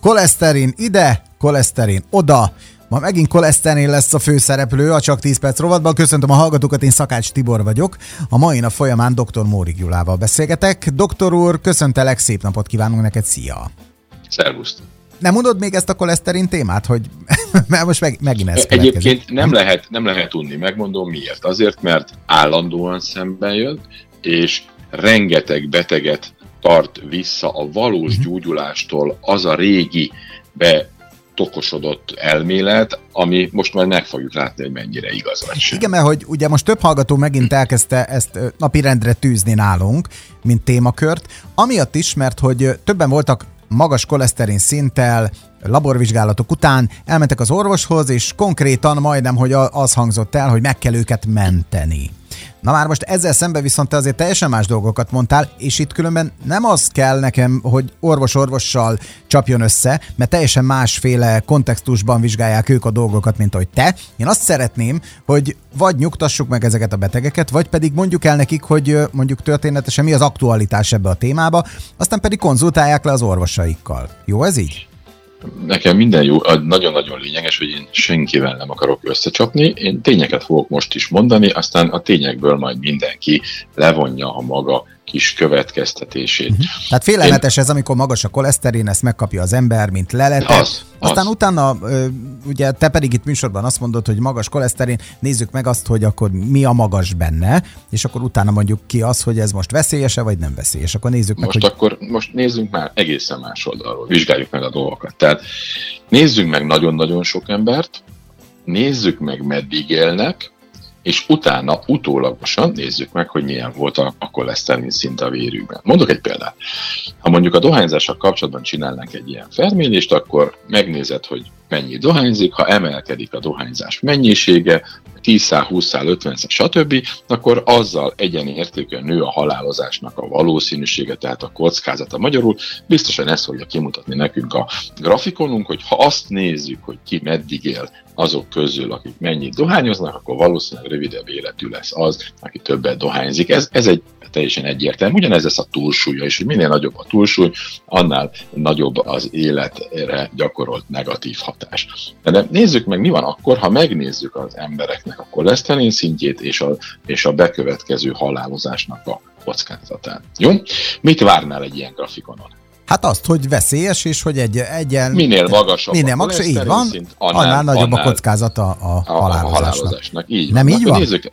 Koleszterin ide, koleszterin oda. Ma megint koleszterin lesz a főszereplő a Csak 10 perc rovatban. Köszöntöm a hallgatókat, én Szakács Tibor vagyok. A mai nap folyamán dr. Mórik Gyulával beszélgetek. Doktor úr, köszöntelek, szép napot kívánunk neked, szia! Szervusz! Nem mondod még ezt a koleszterin témát, hogy mert most meg, megint ez Egyébként nem lehet, nem lehet tudni, megmondom miért. Azért, mert állandóan szemben jön, és rengeteg beteget tart vissza a valós mhm. gyógyulástól az a régi be tokosodott elmélet, ami most majd meg fogjuk látni, hogy mennyire igaz vagy sem. Igen, mert hogy ugye most több hallgató megint elkezdte ezt napirendre tűzni nálunk, mint témakört, amiatt is, mert hogy többen voltak magas koleszterin szinttel, laborvizsgálatok után elmentek az orvoshoz, és konkrétan majdnem, hogy az hangzott el, hogy meg kell őket menteni. Na már most ezzel szemben viszont te azért teljesen más dolgokat mondtál, és itt különben nem az kell nekem, hogy orvos-orvossal csapjon össze, mert teljesen másféle kontextusban vizsgálják ők a dolgokat, mint hogy te. Én azt szeretném, hogy vagy nyugtassuk meg ezeket a betegeket, vagy pedig mondjuk el nekik, hogy mondjuk történetesen mi az aktualitás ebbe a témába, aztán pedig konzultálják le az orvosaikkal. Jó ez így? Nekem minden jó, nagyon-nagyon lényeges, hogy én senkivel nem akarok összecsapni. Én tényeket fogok most is mondani, aztán a tényekből majd mindenki levonja a maga kis következtetését. Uh-huh. Tehát félelmetes Én... ez, amikor magas a koleszterin, ezt megkapja az ember, mint leletet. Az, Aztán az. utána, ugye te pedig itt műsorban azt mondod, hogy magas koleszterin, nézzük meg azt, hogy akkor mi a magas benne, és akkor utána mondjuk ki az, hogy ez most veszélyese, vagy nem veszélyes. Akkor nézzük meg, most hogy... akkor most nézzünk már egészen más oldalról, vizsgáljuk meg a dolgokat. Tehát nézzünk meg nagyon-nagyon sok embert, nézzük meg meddig élnek, és utána utólagosan nézzük meg, hogy milyen volt a, a koleszterin szint a vérükben. Mondok egy példát. Ha mondjuk a dohányzással kapcsolatban csinálnánk egy ilyen felmérést, akkor megnézed, hogy mennyi dohányzik, ha emelkedik a dohányzás mennyisége, 10-szál, 20-szál, 50 stb., akkor azzal egyenértékűen nő a halálozásnak a valószínűsége, tehát a kockázata. Magyarul biztosan ezt fogja kimutatni nekünk a grafikonunk, hogy ha azt nézzük, hogy ki meddig él azok közül, akik mennyit dohányoznak, akkor valószínűleg rövidebb életű lesz az, aki többet dohányzik. Ez, ez egy teljesen egyértelmű. Ugyanez lesz a túlsúlya is, hogy minél nagyobb a túlsúly, annál nagyobb az életre gyakorolt negatív hatás. De nézzük meg, mi van akkor, ha megnézzük az embereknek a koleszterin szintjét és a, és a bekövetkező halálozásnak a kockázatát. Jó? Mit várnál egy ilyen grafikonon? Hát azt, hogy veszélyes, és hogy egy, egyen... Minél magasabb minél magasabb, így van, szint, annál, annál nagyobb annál a kockázata a, a, halálozásnak. halálozásnak. Így Nem van. így van? Nézzük,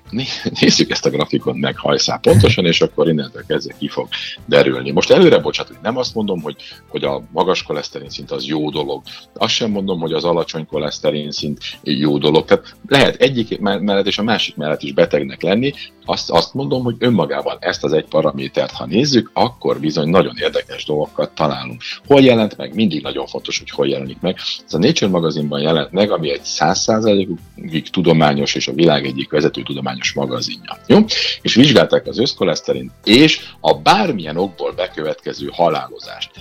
nézzük ezt a grafikon meg hajszál pontosan, és akkor innentől kezdve ki fog derülni. Most előre bocsát, hogy nem azt mondom, hogy, hogy a magas koleszterin szint az jó dolog. Azt sem mondom, hogy az alacsony koleszterin szint jó dolog. Tehát lehet egyik mellett és a másik mellett is betegnek lenni. Azt, azt mondom, hogy önmagában ezt az egy paramétert, ha nézzük, akkor bizony nagyon érdekes dolgokat találunk. Hol jelent meg? Mindig nagyon fontos, hogy hol jelenik meg. Ez a Nature magazinban jelent meg, ami egy 100%-ig tudományos és a világ egyik vezető tudományos magazinja. Jó? És vizsgálták az összkoleszterin és a bármilyen okból bekövetkező halálozást.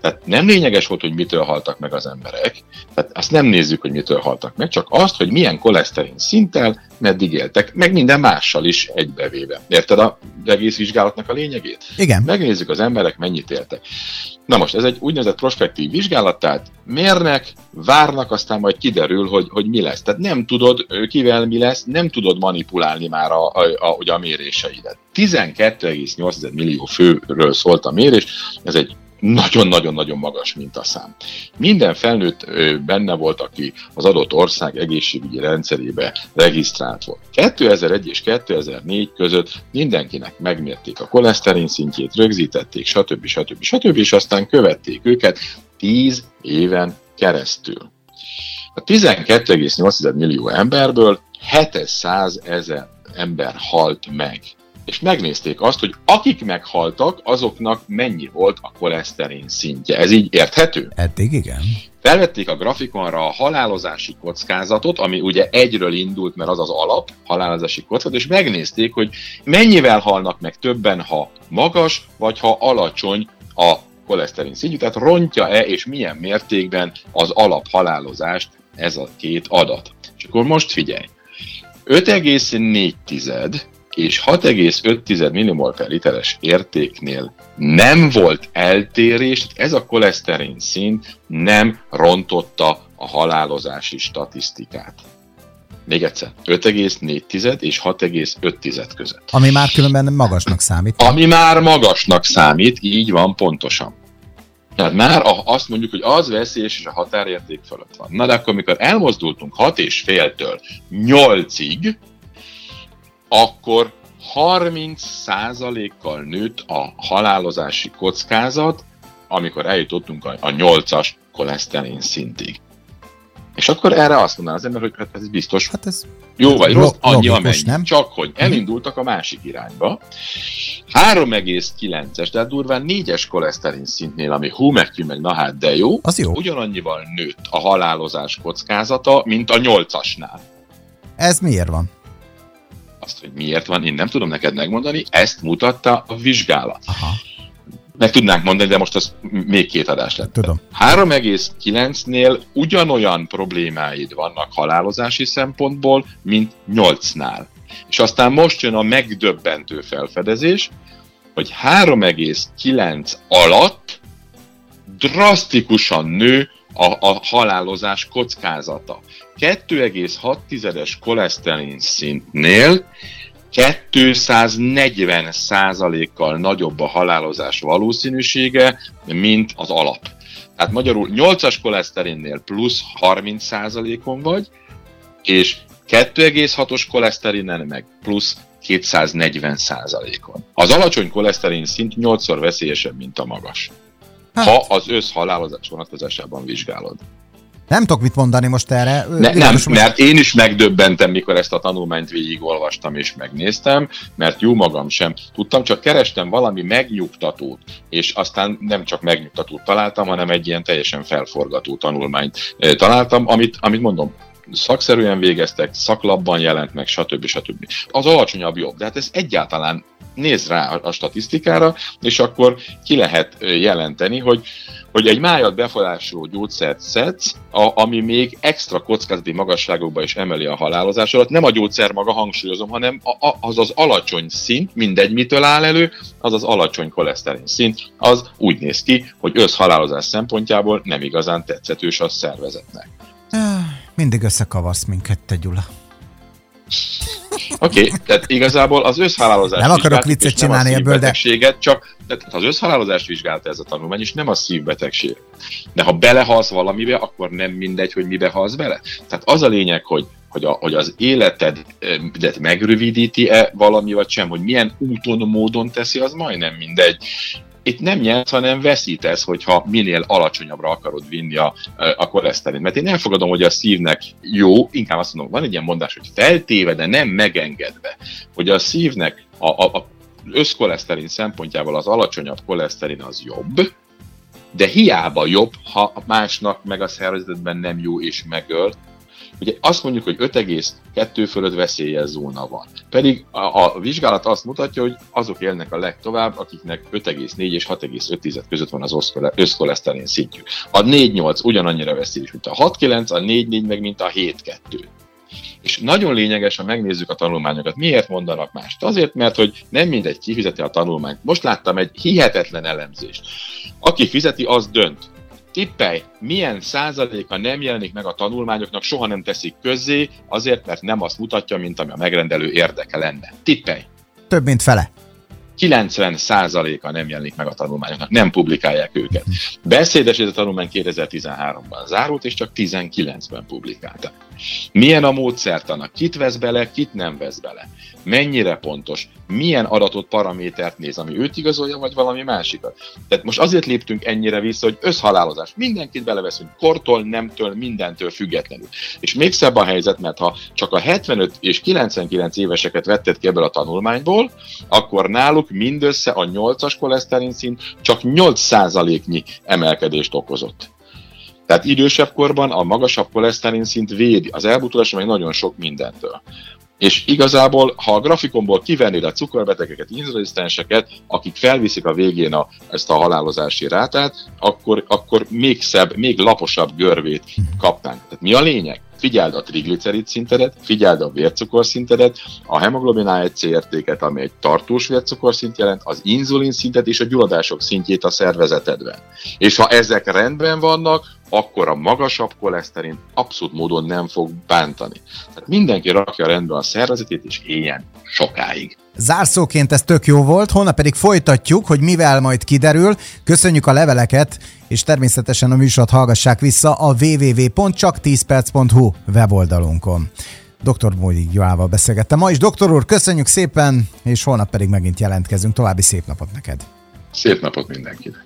Tehát nem lényeges volt, hogy mitől haltak meg az emberek, tehát azt nem nézzük, hogy mitől haltak meg, csak azt, hogy milyen koleszterin szinttel meddig éltek, meg minden mással is egybevéve. Érted a egész vizsgálatnak a lényegét? Igen. Megnézzük az emberek mennyit éltek. Na most, ez egy úgynevezett prospektív vizsgálat, tehát mérnek, várnak, aztán majd kiderül, hogy, hogy mi lesz. Tehát nem tudod, kivel mi lesz, nem tudod manipulálni már a, a, a, a méréseidet. 12,8 millió főről szólt a mérés, ez egy nagyon-nagyon-nagyon magas mintaszám. Minden felnőtt benne volt, aki az adott ország egészségügyi rendszerébe regisztrált volt. 2001 és 2004 között mindenkinek megmérték a koleszterin szintjét, rögzítették, stb. stb. stb. és aztán követték őket 10 éven keresztül. A 12,8 millió emberből 700 ezer ember halt meg és megnézték azt, hogy akik meghaltak, azoknak mennyi volt a koleszterin szintje. Ez így érthető? Eddig igen. Felvették a grafikonra a halálozási kockázatot, ami ugye egyről indult, mert az az alap, halálozási kockázat, és megnézték, hogy mennyivel halnak meg többen, ha magas, vagy ha alacsony a koleszterin szintjű, tehát rontja-e és milyen mértékben az alaphalálozást ez a két adat. És akkor most figyelj, 5,4 és 6,5 millimol per literes értéknél nem volt eltérés, ez a koleszterin szint nem rontotta a halálozási statisztikát. Még egyszer, 5,4 és 6,5 között. Ami már különben magasnak számít. Ami már magasnak számít, így van pontosan. Tehát már azt mondjuk, hogy az veszélyes és a határérték fölött van. Na de akkor, amikor elmozdultunk 6,5-től 8-ig, akkor 30%-kal nőtt a halálozási kockázat, amikor eljutottunk a, a 8-as koleszterin szintig. És akkor erre azt mondaná az ember, hogy hát ez biztos hát ez jó vagy rossz, annyi amennyi. Nem? Csak hogy mhm. elindultak a másik irányba. 3,9-es, tehát durván 4-es koleszterin szintnél, ami hú meg, meg na hát de jó, az jó, ugyanannyival nőtt a halálozás kockázata, mint a 8-asnál. Ez miért van? Azt, hogy miért van, én nem tudom neked megmondani, ezt mutatta a vizsgálat. Aha. Meg tudnánk mondani, de most az még két adás lett. Tudom. 3,9-nél ugyanolyan problémáid vannak halálozási szempontból, mint 8-nál. És aztán most jön a megdöbbentő felfedezés, hogy 3,9 alatt drasztikusan nő a, a halálozás kockázata. 2,6-es koleszterin szintnél 240 százalékkal nagyobb a halálozás valószínűsége, mint az alap. Tehát magyarul 8-as koleszterinnél plusz 30 százalékon vagy, és 2,6-os koleszterinen meg plusz 240 százalékon. Az alacsony koleszterin szint 8-szor veszélyesebb, mint a magas. Hát. Ha az összhalálozás vonatkozásában vizsgálod. Nem tudok mit mondani most erre. Ne, nem, most... mert én is megdöbbentem, mikor ezt a tanulmányt végigolvastam és megnéztem, mert jó magam sem tudtam, csak kerestem valami megnyugtatót, és aztán nem csak megnyugtatót találtam, hanem egy ilyen teljesen felforgató tanulmányt eh, találtam, amit, amit mondom, szakszerűen végeztek, szaklapban jelent meg, stb. stb. Az alacsonyabb jobb, de hát ez egyáltalán néz rá a statisztikára, és akkor ki lehet jelenteni, hogy, hogy egy májat befolyásoló gyógyszert szedsz, a, ami még extra kockázati magasságokba is emeli a halálozásodat. Nem a gyógyszer maga, hangsúlyozom, hanem a, a, az az alacsony szint, mindegy mitől áll elő, az az alacsony koleszterin szint, az úgy néz ki, hogy összhalálozás szempontjából nem igazán tetszetős a szervezetnek. Mindig összekavarsz minket, te Gyula. Oké, okay, tehát igazából az összhalálozást Nem akarok viccet csinálni ebből, de... Csak tehát az összhalálozást vizsgálta ez a tanulmány, és nem a szívbetegség. De ha belehalsz valamibe, akkor nem mindegy, hogy mibe halsz bele. Tehát az a lényeg, hogy hogy, a, hogy az életedet megrövidíti-e valami, vagy sem, hogy milyen úton, módon teszi, az majdnem mindegy itt nem nyersz, hanem veszítesz, hogyha minél alacsonyabbra akarod vinni a, a koleszterin. Mert én elfogadom, hogy a szívnek jó, inkább azt mondom, van egy ilyen mondás, hogy feltéve, de nem megengedve, hogy a szívnek a, a, a összkoleszterin szempontjából az alacsonyabb koleszterin az jobb, de hiába jobb, ha másnak meg a szervezetben nem jó és megöl, Ugye azt mondjuk, hogy 5,2 fölött veszélyes zóna van. Pedig a, a vizsgálat azt mutatja, hogy azok élnek a legtovább, akiknek 5,4 és 6,5 között van az összkoleszterin szintjük. A 4,8 ugyanannyira veszélyes, mint a 6,9, a 4,4 meg mint a 7,2. És nagyon lényeges, ha megnézzük a tanulmányokat. Miért mondanak mást? Azért, mert hogy nem mindegy kifizeti a tanulmányt. Most láttam egy hihetetlen elemzést. Aki fizeti, az dönt tippelj, milyen százaléka nem jelenik meg a tanulmányoknak, soha nem teszik közzé, azért, mert nem azt mutatja, mint ami a megrendelő érdeke lenne. Tippelj! Több, mint fele. 90%-a nem jelenik meg a tanulmányoknak, nem publikálják őket. Beszédes ez a tanulmány 2013-ban zárult, és csak 19-ben publikálta. Milyen a módszertanak? Kit vesz bele, kit nem vesz bele? Mennyire pontos? Milyen adatot, paramétert néz, ami őt igazolja, vagy valami másikat? Tehát most azért léptünk ennyire vissza, hogy összhalálozás. Mindenkit beleveszünk, kortól, nemtől, mindentől függetlenül. És még szebb a helyzet, mert ha csak a 75 és 99 éveseket vetted ki ebből a tanulmányból, akkor náluk mindössze a 8-as koleszterin szint csak 8%-nyi emelkedést okozott. Tehát idősebb korban a magasabb koleszterin szint védi, az elbutulás meg nagyon sok mindentől. És igazából, ha a grafikonból kivennéd a cukorbetegeket, inzulisztenseket, akik felviszik a végén a, ezt a halálozási rátát, akkor, akkor még szebb, még laposabb görvét kapnánk. Tehát mi a lényeg? Figyeld a triglicerid szintedet, figyeld a vércukor szintedet, a hemoglobin A1C értéket, ami egy tartós vércukorszint jelent, az inzulin szintet és a gyulladások szintjét a szervezetedben. És ha ezek rendben vannak, akkor a magasabb koleszterin abszolút módon nem fog bántani. Tehát mindenki rakja rendbe a szervezetét, és éljen sokáig. Zárszóként ez tök jó volt, holnap pedig folytatjuk, hogy mivel majd kiderül. Köszönjük a leveleket, és természetesen a műsort hallgassák vissza a www.csak10perc.hu weboldalunkon. Dr. Módi Joával beszélgettem ma is. Doktor úr, köszönjük szépen, és holnap pedig megint jelentkezünk. További szép napot neked! Szép napot mindenkinek!